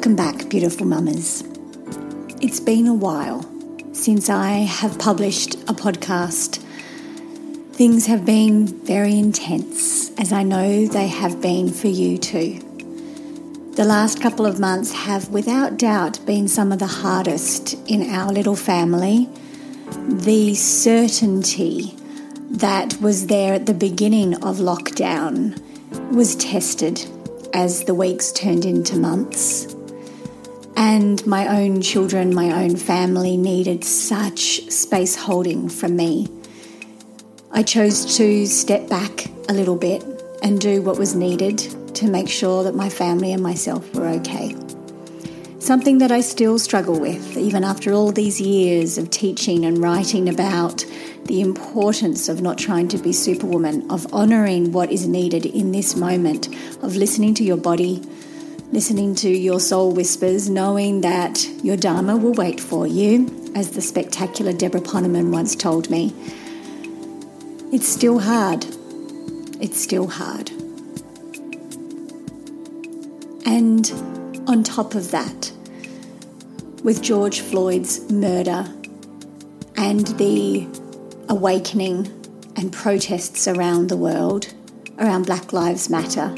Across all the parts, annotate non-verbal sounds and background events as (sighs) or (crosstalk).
Welcome back, beautiful mamas. It's been a while since I have published a podcast. Things have been very intense, as I know they have been for you too. The last couple of months have, without doubt, been some of the hardest in our little family. The certainty that was there at the beginning of lockdown was tested as the weeks turned into months. And my own children, my own family needed such space holding from me. I chose to step back a little bit and do what was needed to make sure that my family and myself were okay. Something that I still struggle with, even after all these years of teaching and writing about the importance of not trying to be superwoman, of honouring what is needed in this moment, of listening to your body, listening to your soul whispers, knowing that your Dharma will wait for you, as the spectacular Debra Poneman once told me. It's still hard. It's still hard. And on top of that, with George Floyd's murder and the awakening and protests around the world around Black Lives Matter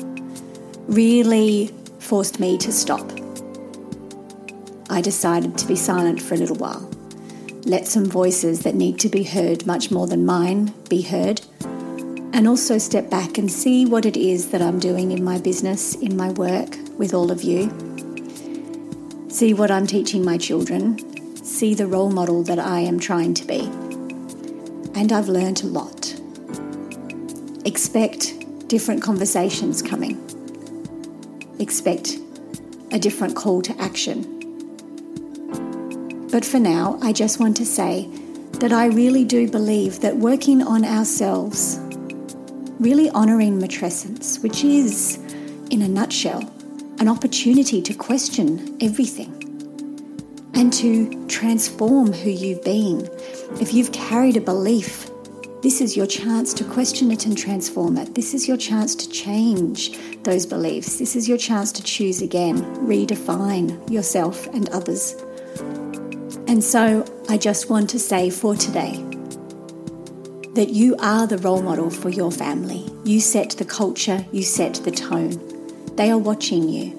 really forced me to stop. I decided to be silent for a little while, let some voices that need to be heard much more than mine be heard, and also step back and see what it is that I'm doing in my business, in my work with all of you. See what I'm teaching my children, see the role model that I am trying to be and I've learned a lot. Expect different conversations coming. Expect a different call to action. But for now, I just want to say that I really do believe that working on ourselves, really honouring matrescence, which is, in a nutshell, an opportunity to question everything and to transform who you've been if you've carried a belief, this is your chance to question it and transform it. This is your chance to change those beliefs. This is your chance to choose again, redefine yourself and others. And so I just want to say for today that you are the role model for your family. You set the culture, you set the tone. They are watching you.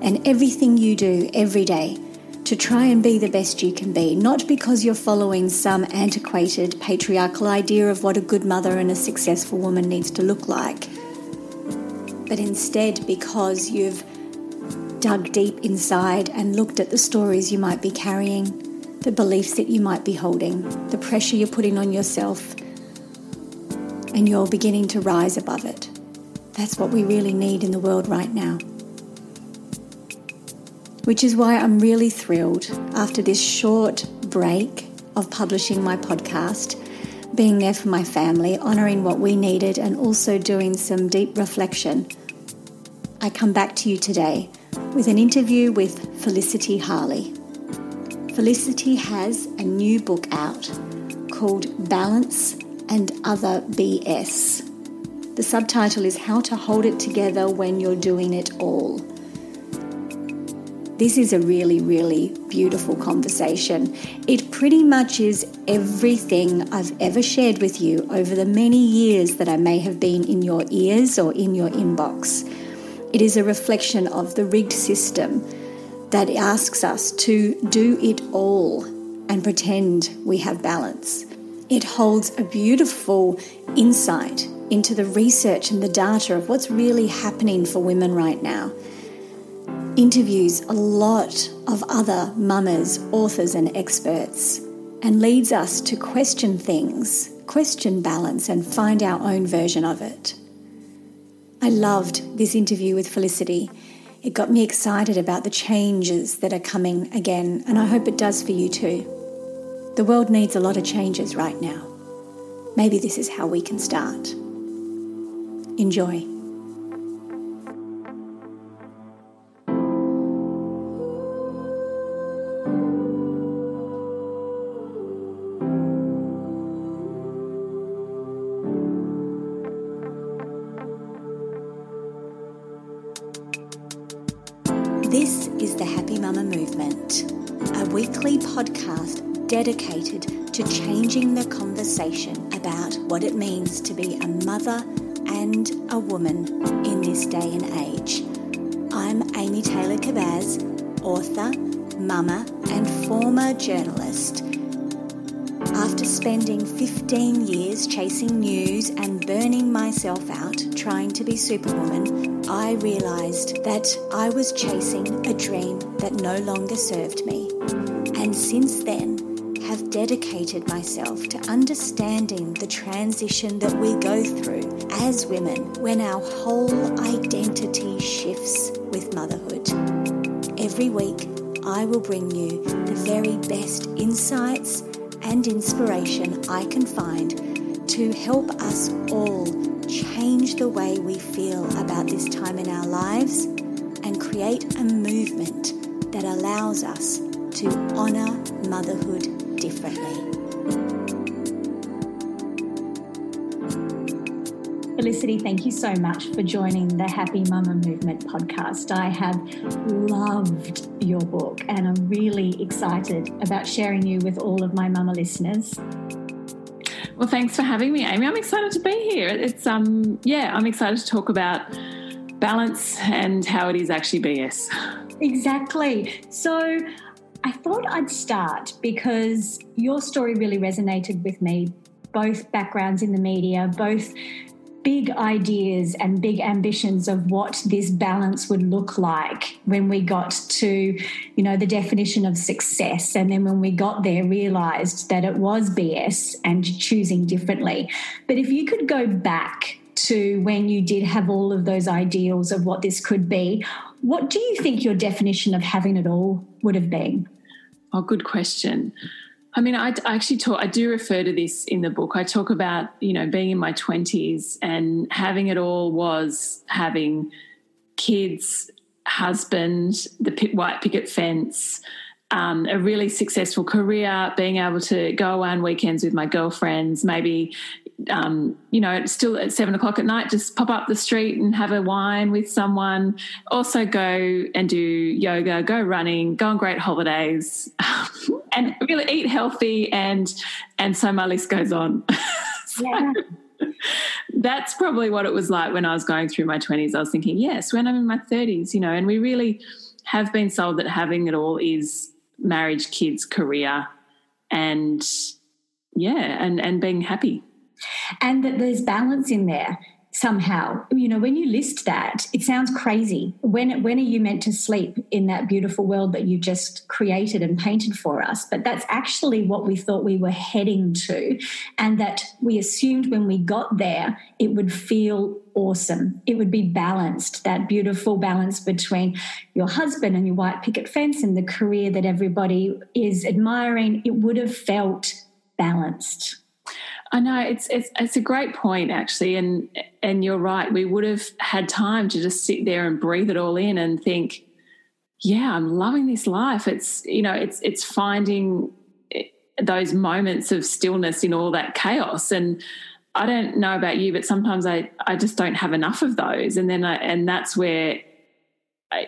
And everything you do every day to try and be the best you can be, not because you're following some antiquated patriarchal idea of what a good mother and a successful woman needs to look like, but instead because you've dug deep inside and looked at the stories you might be carrying, the beliefs that you might be holding, the pressure you're putting on yourself, and you're beginning to rise above it. That's what we really need in the world right now which is why I'm really thrilled after this short break of publishing my podcast, being there for my family, honouring what we needed, and also doing some deep reflection. I come back to you today with an interview with Felicity Harley. Felicity has a new book out called Balance and Other BS. The subtitle is How to Hold It Together When You're Doing It All. This is a really, really beautiful conversation. It pretty much is everything I've ever shared with you over the many years that I may have been in your ears or in your inbox. It is a reflection of the rigged system that asks us to do it all and pretend we have balance. It holds a beautiful insight into the research and the data of what's really happening for women right now. Interviews a lot of other mamas, authors, and experts, and leads us to question things, question balance, and find our own version of it. I loved this interview with Felicity. It got me excited about the changes that are coming again, and I hope it does for you too. The world needs a lot of changes right now. Maybe this is how we can start. Enjoy. Dedicated to changing the conversation about what it means to be a mother and a woman in this day and age. I'm Amy Taylor Kabbaz, author, mama, and former journalist. After spending 15 years chasing news and burning myself out trying to be Superwoman, I realised that I was chasing a dream that no longer served me. And since then, dedicated myself to understanding the transition that we go through as women when our whole identity shifts with motherhood. Every week, I will bring you the very best insights and inspiration I can find to help us all change the way we feel about this time in our lives and create a movement that allows us to honour motherhood differently. Felicity, thank you so much for joining the Happy Mama Movement podcast. I have loved your book and I'm really excited about sharing you with all of my mama listeners. Well, thanks for having me, Amy. I'm excited to be here. It's um yeah, I'm excited to talk about balance and how it is actually BS. Exactly. So, I thought I'd start because your story really resonated with me. Both backgrounds in the media, both big ideas and big ambitions of what this balance would look like when we got to you know the definition of success and then when we got there realized that it was bs and choosing differently but if you could go back to when you did have all of those ideals of what this could be what do you think your definition of having it all would have been oh good question I mean, I, I, actually talk, I do refer to this in the book. I talk about, you know, being in my 20s and having it all was having kids, husband, the white picket fence, um, a really successful career, being able to go away on weekends with my girlfriends, maybe um, you know, still at seven o'clock at night, just pop up the street and have a wine with someone. Also, go and do yoga, go running, go on great holidays, (laughs) and really eat healthy. And and so my list goes on. (laughs) so, yeah. That's probably what it was like when I was going through my 20s. I was thinking, yes, when I'm in my 30s, you know, and we really have been sold that having it all is marriage, kids, career, and yeah, and and being happy and that there's balance in there somehow. You know when you list that it sounds crazy. When when are you meant to sleep in that beautiful world that you just created and painted for us? But that's actually what we thought we were heading to and that we assumed when we got there it would feel awesome. It would be balanced that beautiful balance between your husband and your white picket fence and the career that everybody is admiring. It would have felt balanced I know it's it's it's a great point actually, and and you're right. We would have had time to just sit there and breathe it all in and think, yeah, I'm loving this life. It's you know, it's it's finding eh, those moments of stillness in all that chaos and. I don't know about you, but sometimes I, I just don't have enough of those, and then I, and that's where,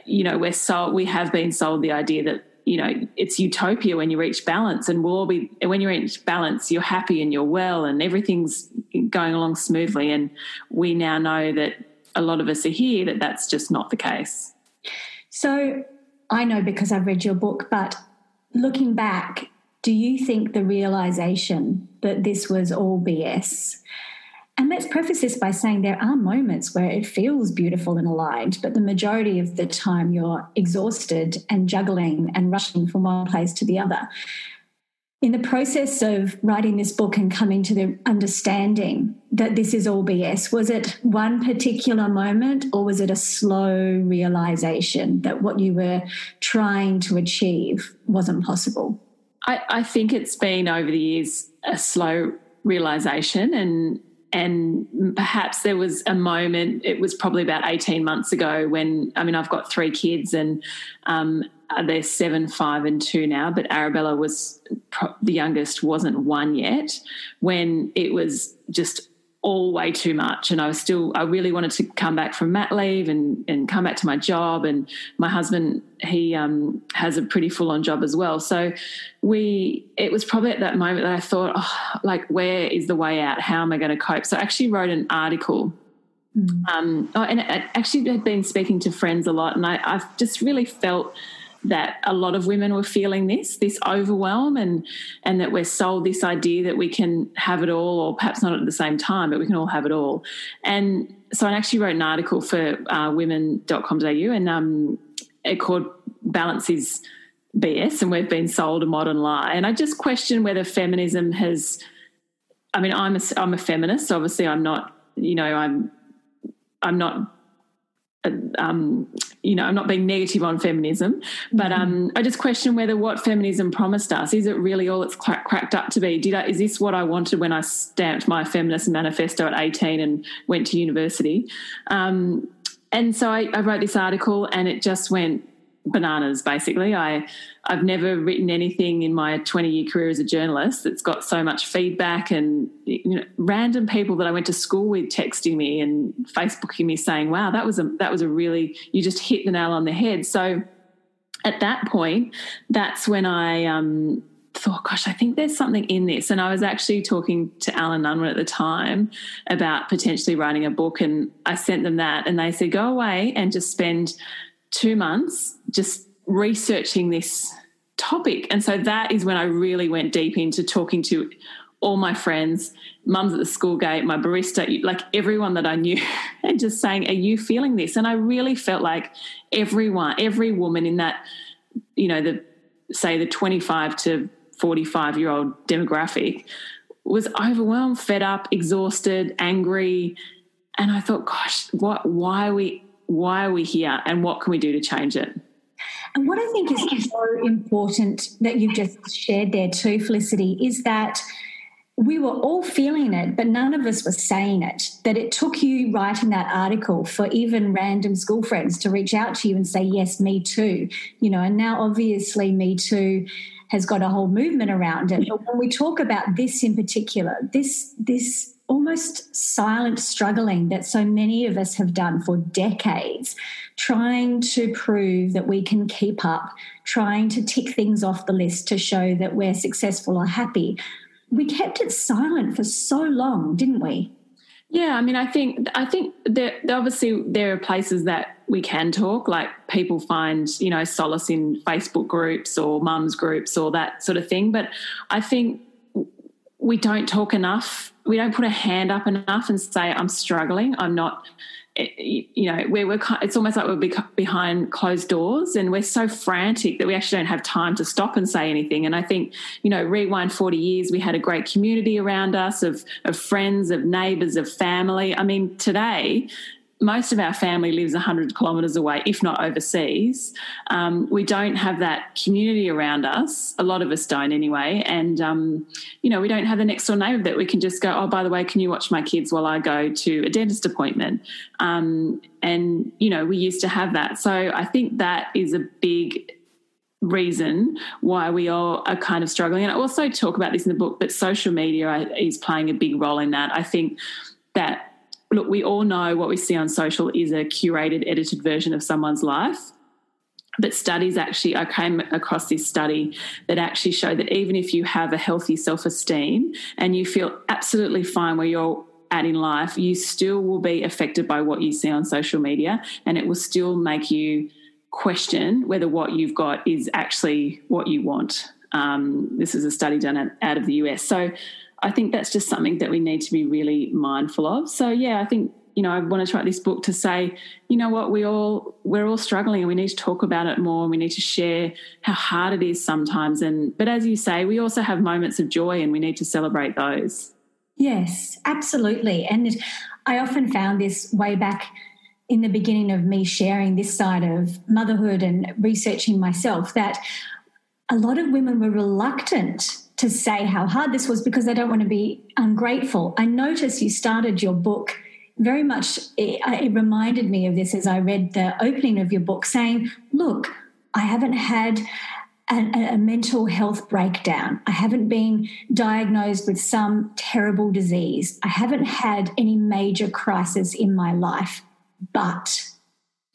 you know, we're sold. We have been sold the idea that you know it's utopia when you reach balance and we'll all be when you reach balance you're happy and you're well and everything's going along smoothly and we now know that a lot of us are here that that's just not the case. So I know because I've read your book, but looking back, do you think the realization that this was all BS? And let's preface this by saying there are moments where it feels beautiful and aligned, but the majority of the time you're exhausted and juggling and rushing from one place to the other in the process of writing this book and coming to the understanding that this is all BS, was it one particular moment or was it a slow realization that what you were trying to achieve wasn't possible? I, I think it's been over the years a slow realization and and perhaps there was a moment it was probably about 18 months ago when i mean i've got three kids and um, they're seven, five, and two now, but Arabella was the youngest, wasn't one yet when it was just all way too much. And I was still, I really wanted to come back from mat leave and, and come back to my job. And my husband, he um, has a pretty full on job as well. So we, it was probably at that moment that I thought, oh, like, where is the way out? How am I going to cope? So I actually wrote an article mm. um, oh, and I actually had been speaking to friends a lot, and I, have just really felt that a lot of women were feeling this, this overwhelm, and and that we're sold this idea that we can have it all, or perhaps not at the same time, but we can all have it all. And so I actually wrote an article for uh, whimn.com.au, and um, it called "Balance is BS," and we've been sold a modern lie. And I just question whether feminism has. I mean, I'm a, I'm a feminist. Obviously, I'm not. You know, I'm I'm not um, you know, I'm not being negative on feminism, but mm-hmm. um, I just question whether what feminism promised us is it really all it's cracked up to be? Did I, is this what I wanted when I stamped my feminist manifesto at 18 and went to university? Um, and so I, I wrote this article, and it just went bananas basically i i've never written anything in my 20 year career as a journalist that's got so much feedback and you know random people that i went to school with texting me and facebooking me saying wow that was a that was a really you just hit the nail on the head so at that point that's when i um thought, gosh, I think there's something in this. And I was actually talking to Allen Unwin at the time about potentially writing a book. And I sent them that, and they said, go away and just spend two months just researching this topic. And so that is when I really went deep into talking to all my friends, mums at the school gate, my barista, like everyone that I knew, (laughs) and just saying, Are you feeling this? And I really felt like everyone, every woman in that, you know, the say the 25 to 45 year old demographic was overwhelmed, fed up, exhausted, angry. And I thought, gosh, what why are we why are we here and what can we do to change it? And what I think is so important that you've just shared there too, Felicity, is that we were all feeling it, but none of us were saying it. That it took you writing that article for even random school friends to reach out to you and say, Yes, me too. You know, and now obviously, me too has got a whole movement around it. But when we talk about this in particular, this, this almost silent struggling that so many of us have done for decades, trying to prove that we can keep up, trying to tick things off the list to show that we're successful or happy. We kept it silent for so long, didn't we? Yeah, I mean, I think I think that obviously there are places that we can talk, like people find you know solace in Facebook groups or mums groups or that sort of thing. But I think we don't talk enough. We don't put a hand up enough and say, I'm struggling. I'm not, eh, you know, where we're, it's almost like we're behind closed doors and we're so frantic that we actually don't have time to stop and say anything. And I think, you know, rewind 40 years, we had a great community around us of, of friends, of neighbours, of family. I mean, today, most of our family lives 100 kilometres away, if not overseas. Um, we don't have that community around us. A lot of us don't anyway. And, um, you know, we don't have the next door neighbour that we can just go, oh, by the way, can you watch my kids while I go to a dentist appointment? Um, and, you know, we used to have that. So I think that is a big reason why we all are kind of struggling. And I also talk about this in the book, but social media is playing a big role in that. I think that look, we all know what we see on social is a curated, edited version of someone's life. But studies actually, I came across this study that actually showed that even if you have a healthy self esteem and you feel absolutely fine where you're at in life, you still will be affected by what you see on social media, and it will still make you question whether what you've got is actually what you want. Um, this is a study done out of the US. So I think that's just something that we need to be really mindful of. So, yeah, I think you know, I want to write this book to say, you know what, we all we're all struggling and we need to talk about it more and we need to share how hard it is sometimes. And but as you say, we also have moments of joy and we need to celebrate those. Yes, absolutely. And I often found this way back in the beginning of me sharing this side of motherhood and researching myself that a lot of women were reluctant to say how hard this was because I don't want to be ungrateful. I noticed you started your book very much it, it, reminded me of this as I read the opening of your book, saying, Look, I haven't had a, a, mental health breakdown. I haven't been diagnosed with some terrible disease. I haven't had any major crisis in my life, but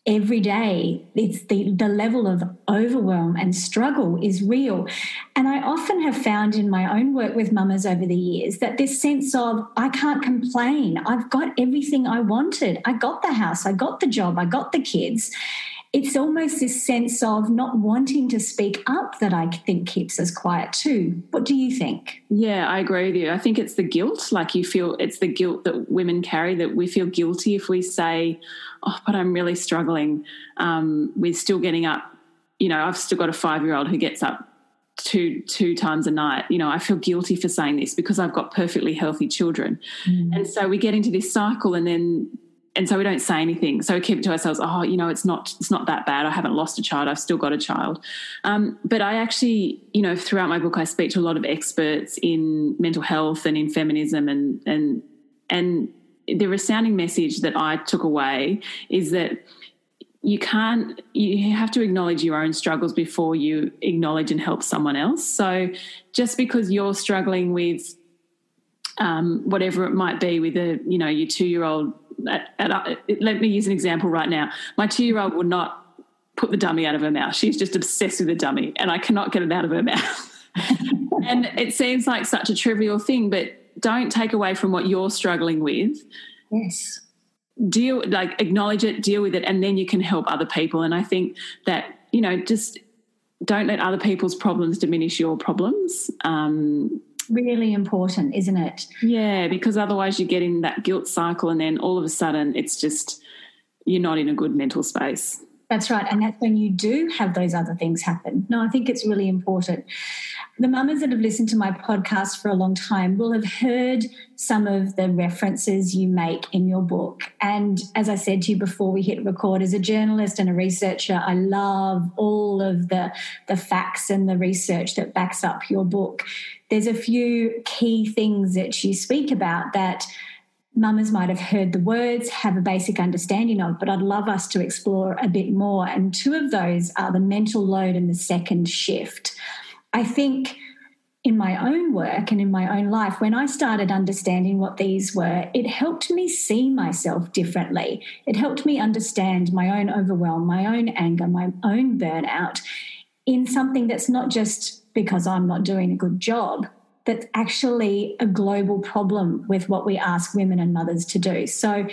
every day it's the, the level of overwhelm and struggle is real. And i often have found in my own work with mamas over the years that this sense of i can't complain. I've got everything i wanted. I got the house. I got the job. I got the kids it's almost this sense of not wanting to speak up that I think keeps us quiet too. What do you think? Yeah, I agree with you. I think it's the guilt. Like you feel it's the guilt that women carry that we feel guilty if we say, oh, but I'm really struggling um, with still getting up. You know, I've still got a five year old who gets up two two times a night you know i feel guilty for saying this because i've got perfectly healthy children mm. and so we get into this cycle and then and so we don't say anything. So we keep it to ourselves oh you know it's not it's not that bad. I haven't lost a child. I've still got a child. Um, but i actually you know throughout my book i speak to a lot of experts in mental health and in feminism and and and the resounding message that I took away is that you can't you have to acknowledge your own struggles before you acknowledge and help someone else. So just because you're struggling with um, whatever it might be with a you know your two year old let me use an example right now my two year old will not put the dummy out of her mouth she's just obsessed with the dummy and i cannot get it out of her mouth (laughs) and it seems like such a trivial thing but don't take away from what you're struggling with. Yes. Deal like acknowledge it, deal with it, and then you can help other people. And I think that, you know, just don't let other people's problems diminish your problems. Um, really important, isn't it? Yeah, because otherwise you get in that guilt cycle and then all of a sudden it's just you're not in a good mental space. That's right. And that's when you do have those other things happen. No, I think it's really important. The mamas that have listened to my podcast for a long time will have heard some of the references you make in your book. And as I said to you before we hit record, as a journalist and a researcher, I love all of the, the facts and the research that backs up your book. There's a few key things that you speak about that mamas might have heard the words, have a basic understanding of, but I'd love us to explore a bit more. And two of those are the mental load and the second shift. I think in my own work and in my own life, when I started understanding what these were, it helped me see myself differently. It helped me understand my own overwhelm, my own anger, my own burnout in something that's not just because I'm not doing a good job, that's actually a global problem with what we ask women and mothers to do. So,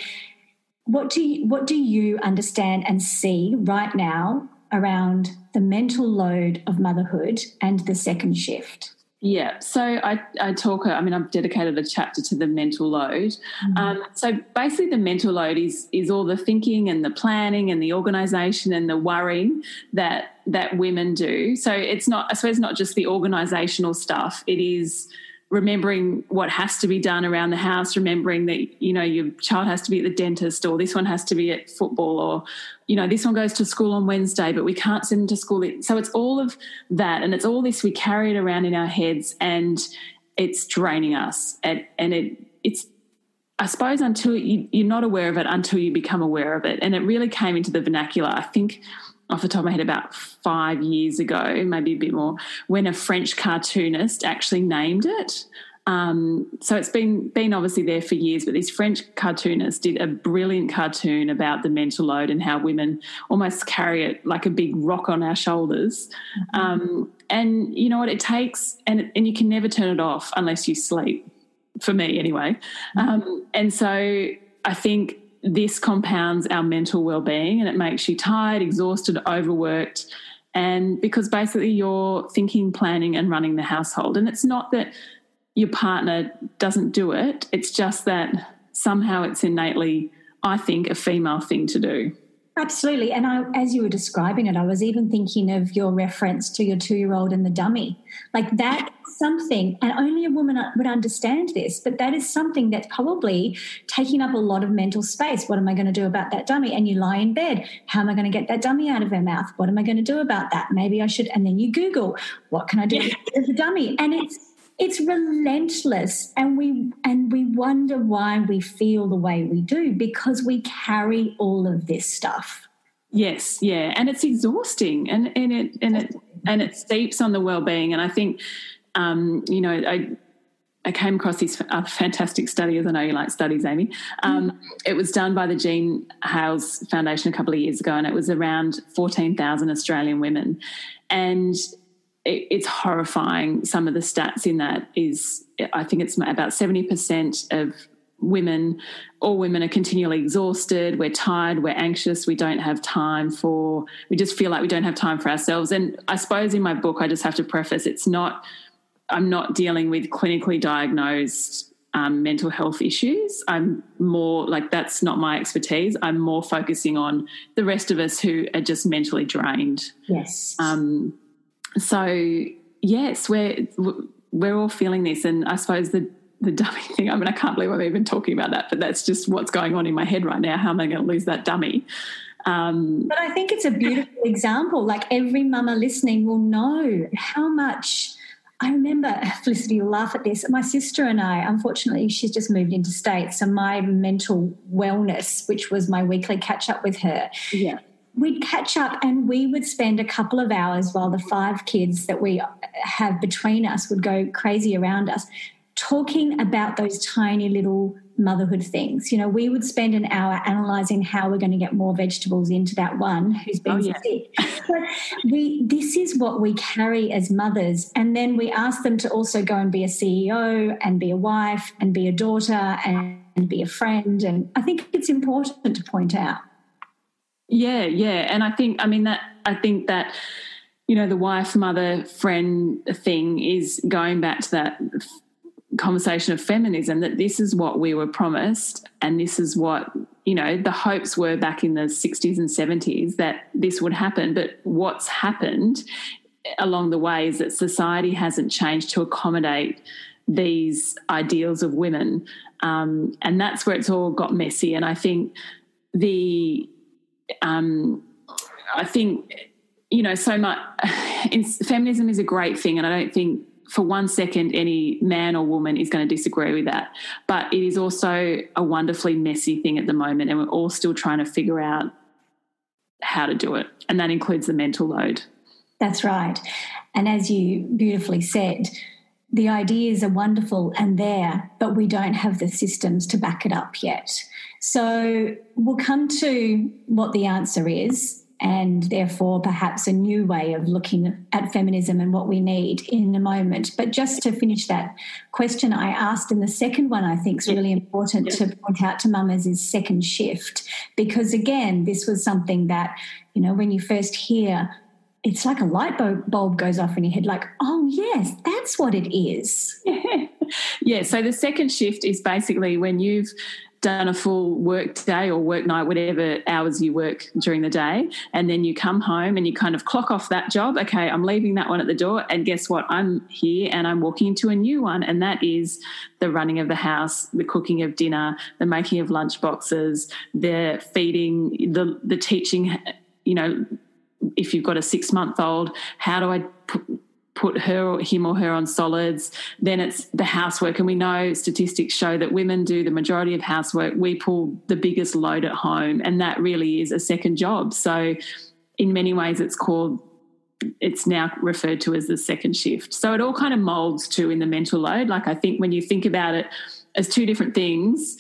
what do you, what do you understand and see right now around the mental load of motherhood and the second shift? Yeah, so I, I talk, I mean, I've dedicated a chapter to the mental load. Mm-hmm. Um, so basically, the mental load is is all the thinking and the planning and the organisation and the worrying that that women do. So it's not, I suppose, not just the organisational stuff. It is remembering what has to be done around the house, remembering that, you know, your child has to be at the dentist or this one has to be at football or, you know, this one goes to school on Wednesday, but we can't send them to school. So it's all of that. And it's all this we carry it around in our heads and it's draining us. And, and it, it's, I suppose until you, you're not aware of it until you become aware of it. And it really came into the vernacular. I think off the top of my head about five years ago, maybe a bit more, when a French cartoonist actually named it. Um, so it's been been obviously there for years, but this French cartoonist did a brilliant cartoon about the mental load and how women almost carry it like a big rock on our shoulders. Mm-hmm. Um, and you know what it takes, and and you can never turn it off unless you sleep. for me anyway. Um, and so I think this compounds our mental well-being and it makes you tired, exhausted, overworked. And because basically you're thinking, planning, and running the household. And it's not that your partner doesn't do it, it's just that somehow it's innately, I think, a female thing to do. Absolutely. And I, as you were describing it, I was even thinking of your reference to your two year old and the dummy. Like that something, and only a woman uh, would understand this, but that is something that's probably taking up a lot of mental space. What am I going to do about that dummy? And you lie in bed. How am I going to get that dummy out of her mouth? What am I going to do about that? Maybe I should. And then you Google, what can I do with the dummy? And it's, it's relentless and we and we wonder why we feel the way we do because we carry all of this stuff yes yeah and it's exhausting and and it and it and it steeps on the well-being and i think um, you know i I came across this fantastic study, as I know you like studies, Amy. Um. It was done by the Jean Hailes Foundation a couple of years ago, and it was around 14,000 Australian women. And it, it's horrifying. Some of the stats in that is, I think it's about 70% of women, all women are continually exhausted. We're tired, we're anxious, we don't have time for, we just feel like we don't have time for ourselves. And I suppose in my book, I just have to preface it's not, I'm not dealing with clinically diagnosed um, mental health issues. I'm more like that's not my expertise. I'm more focusing on the rest of us who are just mentally drained. Yes. Um, so yes, we're we're all feeling this, and I suppose the the dummy (laughs) thing. I mean, I can't believe I'm even talking about that, but that's just what's going on in my head right now. How am I going to lose that dummy? Um, but I think it's a beautiful (laughs) example. Like every mama listening will know how much. I remember, (laughs) Felicity, you'll laugh at this. My sister and I, unfortunately, she's just moved into states. So my mental wellness, which was my weekly catch up with her, yeah we'd catch up and we would spend a couple of hours while the five kids that we have between us would go crazy around us talking about those tiny little motherhood things. You know, we would spend an hour analyzing how we're going to get more vegetables into that one who's been oh, yeah. sick. but we this is what we carry as mothers. And then we ask them to also go and be a CEO and be a wife and be a daughter and, and be a friend. And I think it's important to point out. Yeah, yeah. And I think, I mean, that, I think that, you know, the wife, mother, friend thing is going back to that conversation of feminism that this is what we were promised and this is what you know the hopes were back in the 60s and 70s that this would happen. But what's happened along the way is that society hasn't changed to accommodate these ideals of women. Um, and that's where it's all got messy. And i think the um, I think you know so much. (sighs) feminism is a great thing, and I don't think for one second any man or woman is going to disagree with that. But it is also a wonderfully messy thing at the moment, and we're all still trying to figure out how to do it, and that includes the mental load. That's right. And as you beautifully said, the ideas are wonderful and there, but we don't have the systems to back it up yet. So we'll come to what the answer is, and therefore perhaps a new way of looking at feminism and what we need in a moment. But just to finish that question I asked, and the second one I think is really important to point out to mamas is second shift, because again, this was something that, you know, when you first hear it's like a light bulb goes off in your head like oh yes that's what it is yeah. (laughs) yeah so the second shift is basically when you've done a full work day or work night whatever hours you work during the day and then you come home and you kind of clock off that job okay i'm leaving that one at the door and guess what i'm here and i'm walking into a new one and that is the running of the house the cooking of dinner the making of lunch boxes the feeding the the teaching you know if you've got a six month old, how do I put, put her or him or her on solids? Then it's the housework. And we know statistics show that women do the majority of housework. We pull the biggest load at home, and that really is a second job. So, in many ways, it's called it's now referred to as the second shift. So it all kind of molds to in the mental load. Like I think when you think about it as two different things,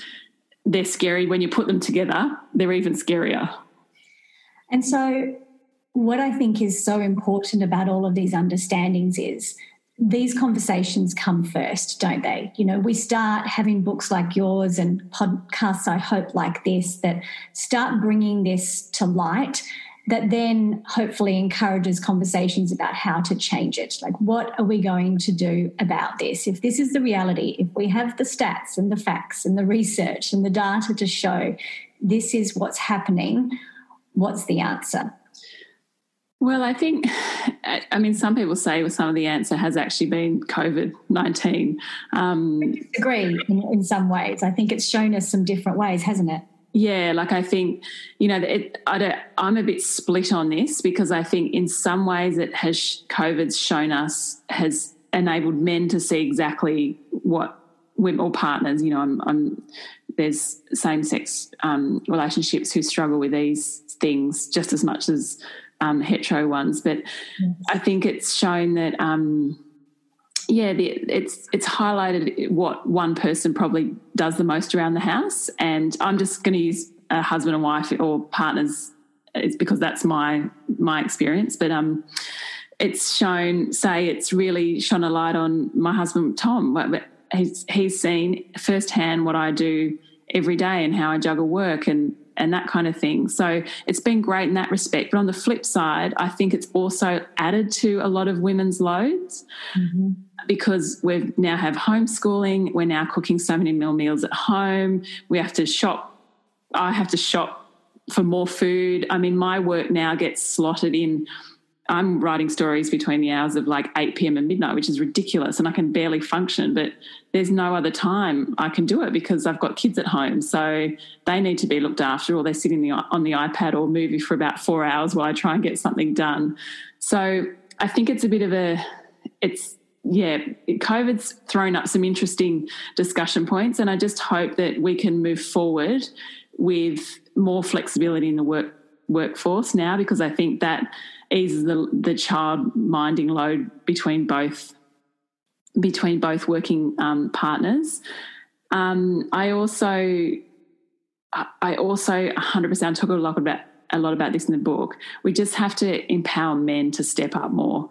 they're scary. When you put them together, they're even scarier. And so what I think is so important about all of these understandings is these conversations come first, don't they? You know, we start having books like yours and podcasts, I hope, like this, that start bringing this to light, that then hopefully encourages conversations about how to change it. Like, what are we going to do about this? If this is the reality, if we have the stats and the facts and the research and the data to show this is what's happening, what's the answer? Well, I think, (sighs) I mean, some people say well, some of the answer has actually been COVID 19. Um, I disagree in, in, some ways. I think it's shown us some different ways, hasn't it? Yeah, like I think, you know, it, I don't, I'm a bit split on this because I think in some ways it has, COVID's shown us, has enabled men to see exactly what women or partners, you know, I'm, I'm there's same sex um, relationships who struggle with these things just as much as um, hetero ones, but yes. I think it's shown that. Um, yeah, the, it's it's highlighted what one person probably does the most around the house, and I'm just going to use a husband and wife or partners. It's because that's my my experience, but um, it's shown. Say it's really shone a light on my husband Tom. He's he's seen firsthand what I do every day and how I juggle work and and that kind of thing. So it's been great in that respect. But on the flip side, I think it's also added to a lot of women's loads mm-hmm. because we now have homeschooling. We're now cooking so many meal meals at home. We have to shop. I have to shop for more food. I mean, my work now gets slotted in I'm writing stories between the hours of like 8 p.m. and midnight, which is ridiculous, and I can barely function. But there's no other time I can do it because I've got kids at home, so they need to be looked after, or they're sitting on the iPad or movie for about four hours while I try and get something done. So I think it's a bit of a, it's yeah, COVID's thrown up some interesting discussion points, and I just hope that we can move forward with more flexibility in the work workforce now because I think that eases the, the child minding load between both between both working um, partners. Um, I also I also 100% talk a lot about a lot about this in the book. We just have to empower men to step up more,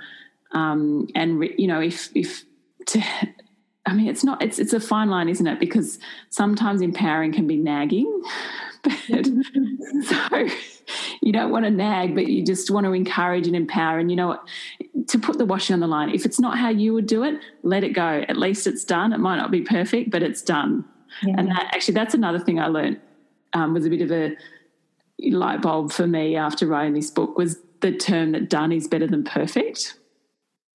um, and you know if if to. I mean, it's not. It's it's a fine line, isn't it? Because sometimes empowering can be nagging, (laughs) so you don't want to nag, but you just want to encourage and empower. And you know what? To put the washing on the line, if it's not how you would do it, let it go. At least it's done. It might not be perfect, but it's done. Yeah. And that, actually, that's another thing I learned um, was a bit of a light bulb for me after writing this book was the term that done is better than perfect.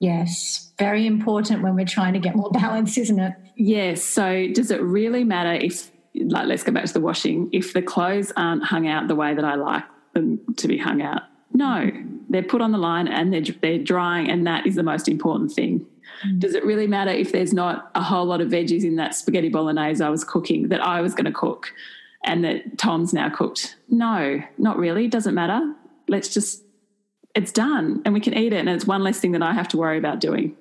Yes, very important when we're trying to get more (laughs) balance, isn't it? Yes. So, does it really matter if, like, let's go back to the washing, if the clothes aren't hung out the way that I like them to be hung out. No, they're put on the line and they're, they're drying, and that is the most important thing. Mm. Does it really matter if there's not a whole lot of veggies in that spaghetti bolognese I was cooking that I was going to cook and that Tom's now cooked? No, not really. It doesn't matter. Let's just, it's done and we can eat it. And it's one less thing that I have to worry about doing.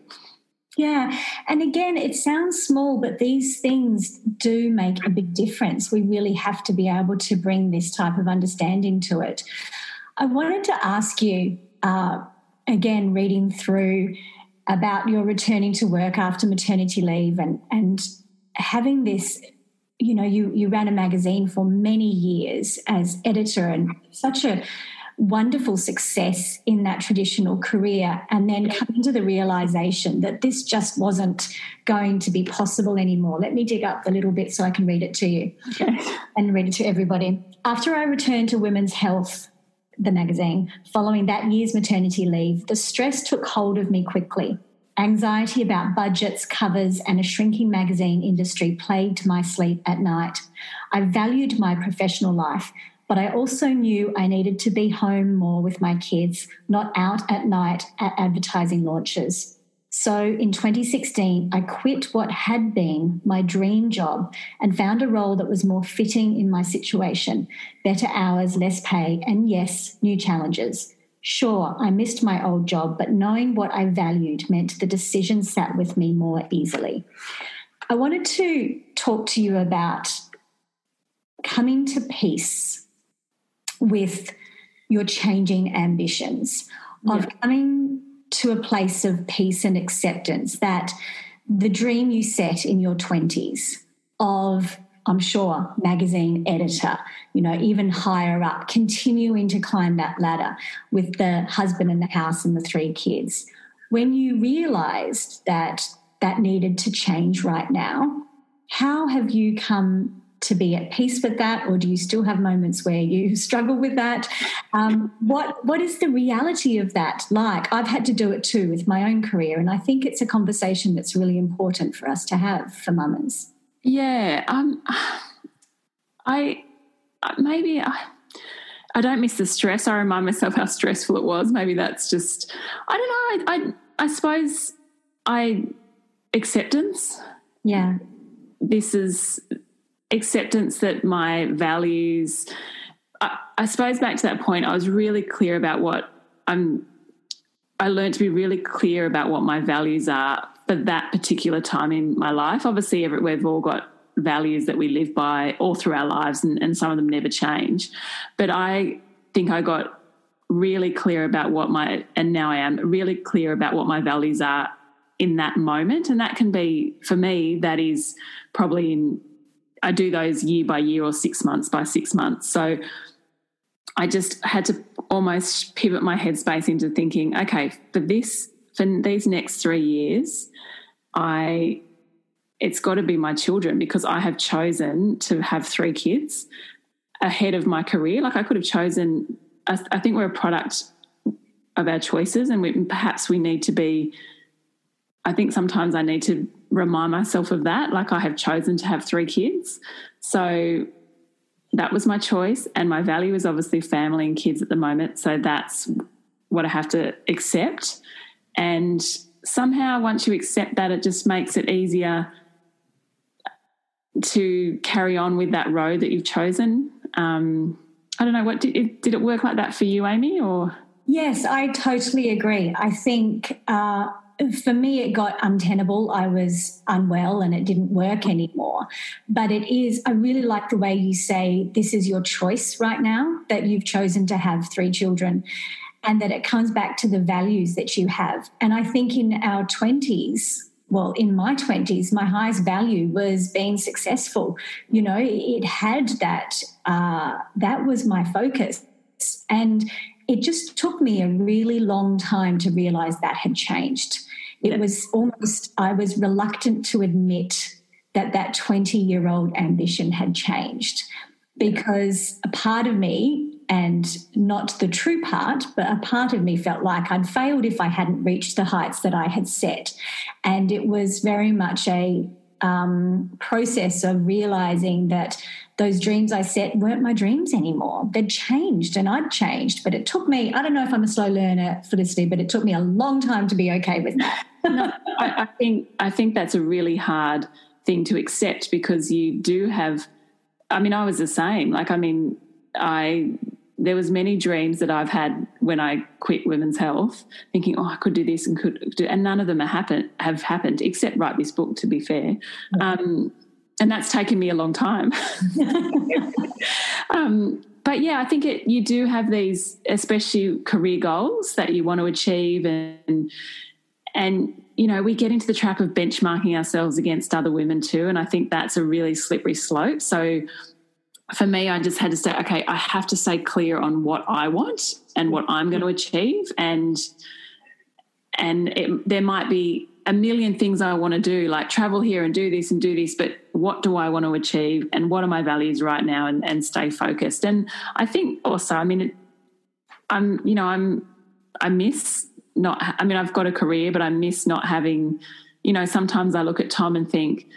Yeah. And again, it sounds small, but these things do make a big difference. We really have to be able to bring this type of understanding to it. I wanted to ask you uh, again, reading through about your returning to work after maternity leave and, and having this you know you you ran a magazine for many years as editor and such a wonderful success in that traditional career and then coming to the realization that this just wasn't going to be possible anymore. Let me dig up the little bit so I can read it to you and read it to everybody. After I returned to Women's Health, the magazine, following that year's maternity leave, the stress took hold of me quickly. Anxiety about budgets, covers, and a shrinking magazine industry plagued my sleep at night. I valued my professional life but I also knew I needed to be home more with my kids, not out at night at advertising launches. So in 2016, I quit what had been my dream job and found a role that was more fitting in my situation better hours, less pay, and yes, new challenges. Sure, I missed my old job, but knowing what I valued meant the decision sat with me more easily. I wanted to talk to you about coming to peace with your changing ambitions of yeah. coming to a place of peace and acceptance that the dream you set in your 20s of I'm sure, magazine editor, you know, even higher up, continuing to climb that ladder with the husband and the house and the three kids. When you realized that that needed to change right now, how have you come to be at peace with that, or do you still have moments where you (laughs) struggle with that? Um, what What is the reality of that like? I've had to do it too with my own career, and I think it's a conversation that's really important for us to have for mamas. Yeah, um, (sighs) I maybe I, I don't miss the stress. I remind myself how stressful it was. Maybe that's just I don't know. I I, I suppose I acceptance. Yeah, this is acceptance that my values. I, I suppose back to that point, I was really clear about what I'm. I learned to be really clear about what my values are for that particular time in my life. Obviously, we've all got values that we live by all through our lives, and, and some of them never change. But I think I got really clear about what my, and now I am really clear about what my values are in that moment. And that can be, for me, that is probably in, I do those year by year or six months by six months. So I just had to almost pivot my headspace into thinking, okay, for this, for these next three years, I it's got to be my children because I have chosen to have three kids ahead of my career. Like I could have chosen. I, think we're a product of our choices, and we, perhaps we need to be. I think sometimes I need to remind myself of that. Like I have chosen to have three kids, so that was my choice, and my value is obviously family and kids at the moment. So that's what I have to accept, and somehow once you accept that it just makes it easier to carry on with that road that you've chosen. Um, i don't know what did it, did it work like that for you amy or? Yes i totally agree. I think uh, for me it got untenable i was unwell and it didn't work anymore but it is i really like the way you say this is your choice right now that you've chosen to have three children and that it comes back to the values that you have. And I think in our 20s, well, in my 20s, my highest value was being successful. You know, it had that, uh, that was my focus. And it just took me a really long time to realize that had changed. It was almost, I was reluctant to admit that that 20 year old ambition had changed because a part of me and not the true part, but a part of me felt like I'd failed if I hadn't reached the heights that I had set. And it was very much a um, process of realizing that those dreams I set weren't my dreams anymore. They'd changed and I'd changed. But it took me, I don't know if I'm a slow learner, Felicity, but it took me a long time to be okay with that. No, I, I think I think that's a really hard thing to accept because you do have I mean, I was the same. Like, I mean, I there was many dreams that I've had when I quit women's health, thinking, "Oh, I could do this and could do," and none of them have happened. Have happened except write this book. To be fair, um, and that's taken me a long time. (laughs) um, but yeah, I think it, you do have these, especially career goals that you want to achieve, and and you know we get into the trap of benchmarking ourselves against other women too, and I think that's a really slippery slope. So for me, I just had to say, okay, I have to stay clear on what I want and what I'm going to mm-hmm. achieve, and and it, there might be a million things I want to do, like travel here and do this and do this, but what do I want to achieve, and what are my values right now, and, and stay focused. And I think also, I mean, it, I'm, you know, I'm, I miss not. I mean, I've got a career, but I miss not having. You know, sometimes I look at Tom and think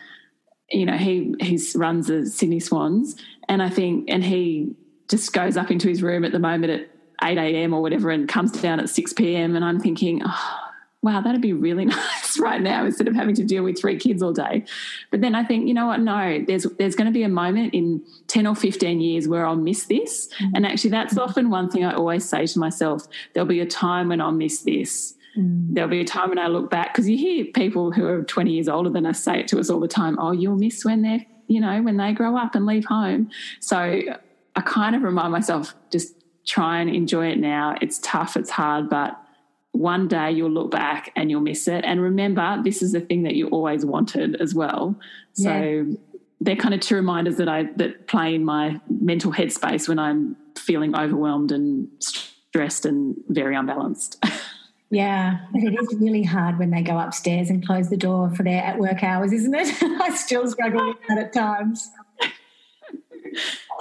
you know, he he runs the Sydney Swans, and I think, and he just goes up into his room at the moment at eight a.m. or whatever, and comes down at six p.m. And I'm thinking, oh, wow, that'd be really (laughs) nice right now instead of having to deal with three kids all day. But then I think, you know what? No, there's there's going to be a moment in ten or fifteen years where I'll miss this, mm-hmm. and actually, that's often one thing I always say to myself: there'll be a time when I'll miss this Mm. There'll be a time when I look back because you hear people who are 20 years older than us say it to us all the time. Oh, you'll miss when they're, you know, when they grow up and leave home. So I kind of remind myself just try and enjoy it now. It's tough, it's hard, but one day you'll look back and you'll miss it. And remember, this is the thing that you always wanted as well. So yeah. they're kind of two reminders that I that play in my mental headspace when I'm feeling overwhelmed and stressed and very unbalanced. (laughs) Yeah, but it is really hard when they go upstairs and close the door for their at work hours, isn't it? (laughs) I still struggle with that at times.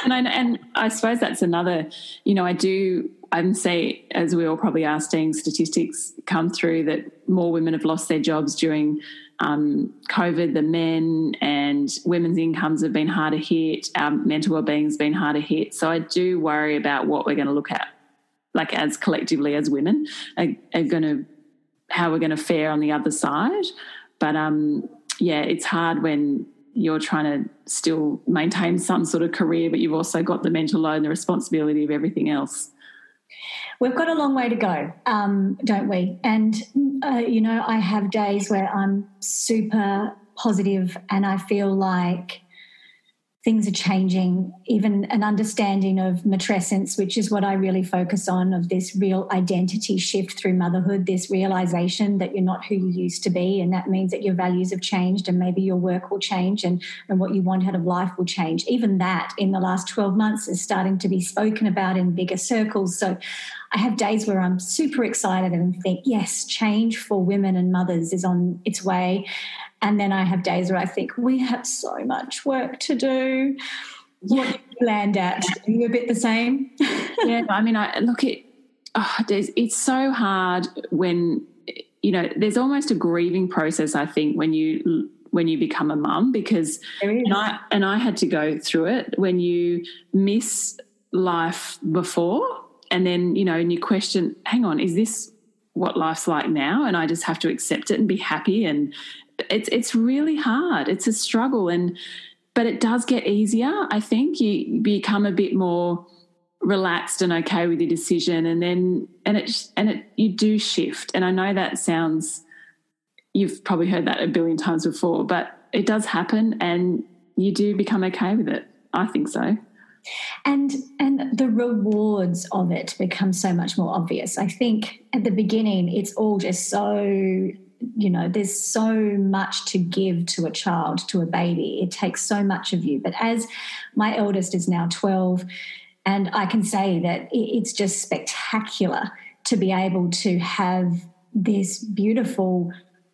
And I, and I suppose that's another, you know, I do and say, as we all probably are seeing statistics come through that more women have lost their jobs during um, COVID than men, and women's incomes have been harder hit. Our mental well-being has been harder hit. So I do worry about what we're going to look at, like as collectively as women, are, are going to how we're going to fare on the other side. But um, yeah, it's hard when you're trying to still maintain some sort of career, but you've also got the mental load and the responsibility of everything else. We've got a long way to go, um, don't we? And, uh, you know, I have days where I'm super positive and I feel like things are changing, even an understanding of matrescence, which is what I really focus on, of this real identity shift through motherhood, this realization that you're not who you used to be. And that means that your values have changed and maybe your work will change and, and what you want out of life will change. Even that in the last 12 months is starting to be spoken about in bigger circles. So I have days where I'm super excited and think, yes, change for women and mothers is on its way. And then I have days where I think, we have so much work to do. What do you land at? Are you a bit the same? (laughs) yeah, I mean, I look at oh, it's so hard when you know there's almost a grieving process. I think when you when you become a mum because and I, and I had to go through it when you miss life before and then you know and you question hang on is this what life's like now and i just have to accept it and be happy and it's it's really hard. It's a struggle and but it does get easier i think. You become a bit more relaxed and okay with your decision and then and it and it you do shift. And i know that sounds you've probably heard that a billion times before but it does happen and you do become okay with it. I think so. And and the rewards of it become so much more obvious. I think at the beginning it's all just so you know there's so much to give to a child to a baby. It takes so much of you. But as my eldest is now 12 and i can say that it's just spectacular to be able to have this beautiful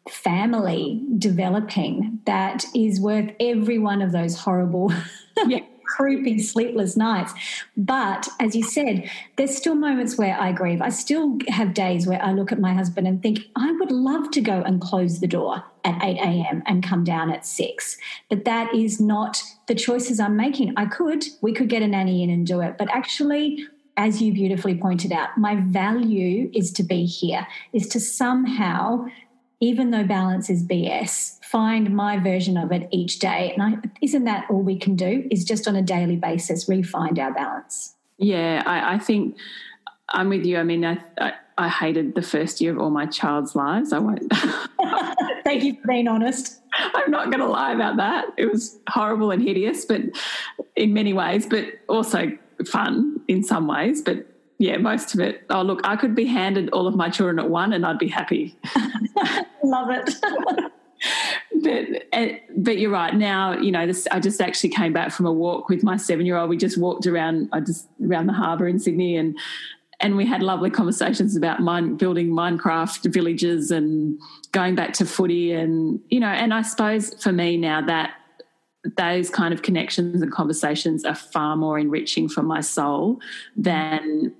family developing that is worth every one of those horrible yeah (laughs) creepy sleepless nights. But as you said, there's still moments where I grieve. I still have days where I look at my husband and think, I would love to go and close the door at 8 a.m. and come down at 6. But that is not the choices I'm making. I could, we could get a nanny in and do it. But actually, as you beautifully pointed out, my value is to be here, is to somehow even though balance is BS, find my version of it each day. And I, isn't that all we can do? Is just on a daily basis refind our balance. Yeah, I, I think I'm with you. I mean, I, I, I, hated the first year of all my child's lives. I won't. (laughs) Thank you for being honest. I'm not going to lie about that. It was horrible and hideous, but in many ways, but also fun in some ways. But yeah, most of it. Oh, look, I could be handed all of my children at one and I'd be happy. (laughs) Love it. (laughs) (laughs) but, but you're right. Now, you know, this, I just actually came back from a walk with my seven year old. We just walked around, I just around the harbour in Sydney and, and we had lovely conversations about mine, building Minecraft villages and going back to footy and, you know, and I suppose for me now that those kind of connections and conversations are far more enriching for my soul than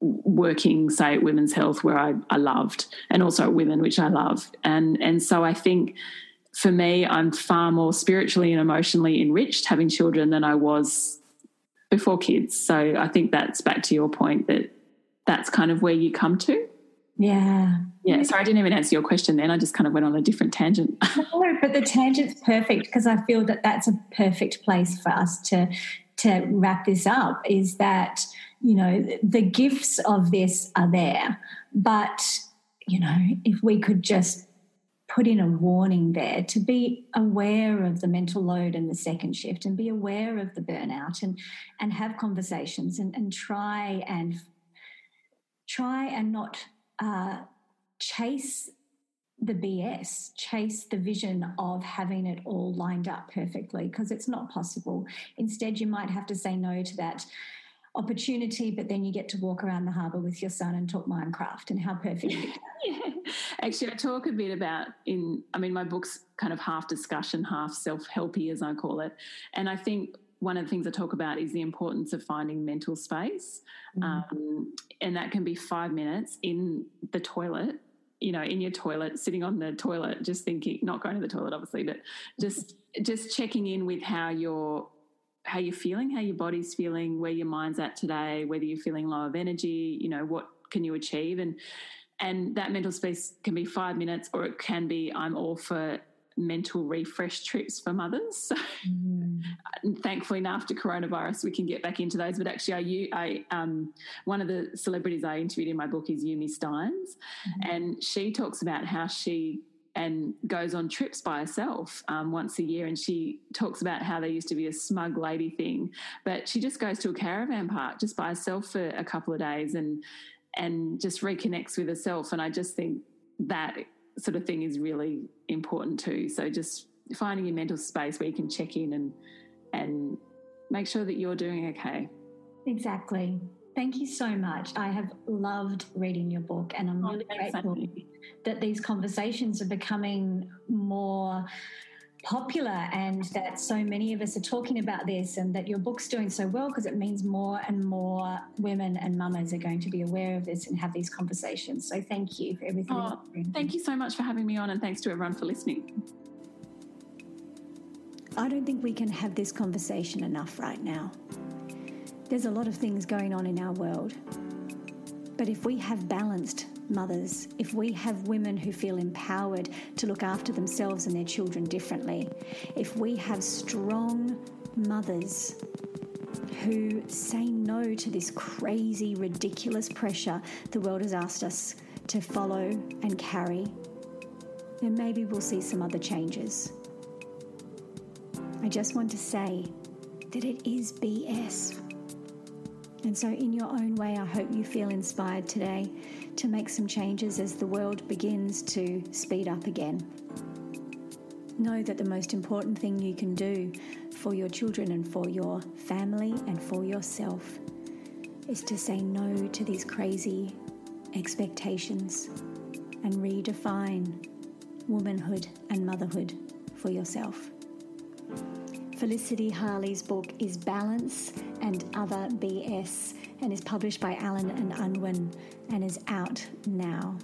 working say at whimn's health where I, I loved and also at women which i love. And and so i think for me i'm far more spiritually and emotionally enriched having children than i was before kids. So i think that's back to your point that that's kind of where you come to. Yeah. Yeah sorry i didn't even answer your question then. I just kind of went on a different tangent. (laughs) No but the tangent's perfect because i feel that that's a perfect place for us to to wrap this up is that you know, the gifts of this are there. But, you know, if we could just put in a warning there to be aware of the mental load and the second shift and be aware of the burnout and and have conversations and, and try and try and not uh, chase the BS, chase the vision of having it all lined up perfectly because it's not possible. Instead, you might have to say no to that opportunity, but then you get to walk around the harbour with your son and talk Minecraft and how perfect. (laughs) yeah. Actually, I talk a bit about in, I mean, my book's kind of half discussion, half self helpy, as I call it. And I think one of the things I talk about is the importance of finding mental space. Mm-hmm. Um, and that can be five minutes in the toilet you know in your toilet sitting on the toilet just thinking not going to the toilet obviously but just just checking in with how you're how you're feeling how your body's feeling where your mind's at today whether you're feeling low of energy you know what can you achieve and and that mental space can be five minutes or it can be i'm all for mental refresh trips for mothers. (laughs) So, mm. thankfully, now after coronavirus, we can get back into those. But actually, I, I um, one of the celebrities I interviewed in my book is Yumi Stynes mm. and she talks about how she and goes on trips by herself um, once a year. And she talks about how there used to be a smug lady thing, but she just goes to a caravan park just by herself for a couple of days and and just reconnects with herself. And I just think that sort of thing is really important too. So just finding your mental space where you can check in and and make sure that you're doing okay. Exactly. Thank you so much. I have loved reading your book, and I'm oh, really grateful that these conversations are becoming more popular and that so many of us are talking about this and that your book's doing so well because it means more and more women and mamas are going to be aware of this and have these conversations. So thank you for everything. Oh, thank you so much for having me on and thanks to everyone for listening. I don't think we can have this conversation enough right now. There's a lot of things going on in our world. But if we have balanced mothers, if we have women who feel empowered to look after themselves and their children differently, if we have strong mothers who say no to this crazy, ridiculous pressure the world has asked us to follow and carry, then maybe we'll see some other changes. I just want to say that it is BS. And so, in your own way, I hope you feel inspired today to make some changes as the world begins to speed up again. Know that the most important thing you can do for your children and for your family and for yourself is to say no to these crazy expectations and redefine womanhood and motherhood for yourself. Felicity Harley's book is Balance and Other BS and is published by Allen and Unwin and is out now.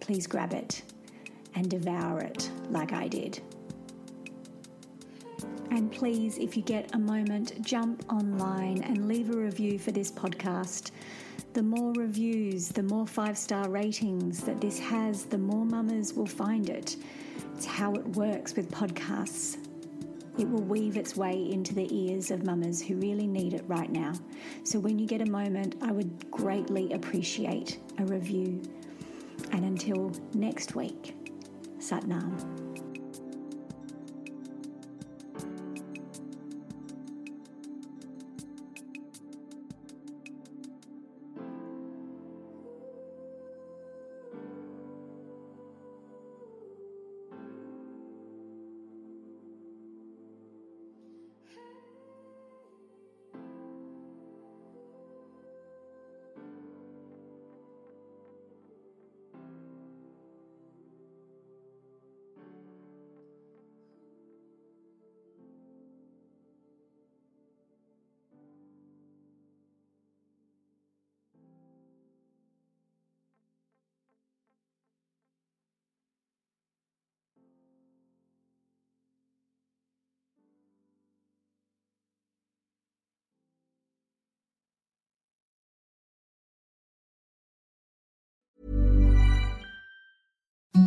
Please grab it and devour it like I did. And please, if you get a moment, jump online and leave a review for this podcast. The more reviews, the more five star ratings that this has, the more mamas will find it. It's how it works with podcasts. It will weave its way into the ears of mamas who really need it right now. So when you get a moment, I would greatly appreciate a review. And until next week, Satnam.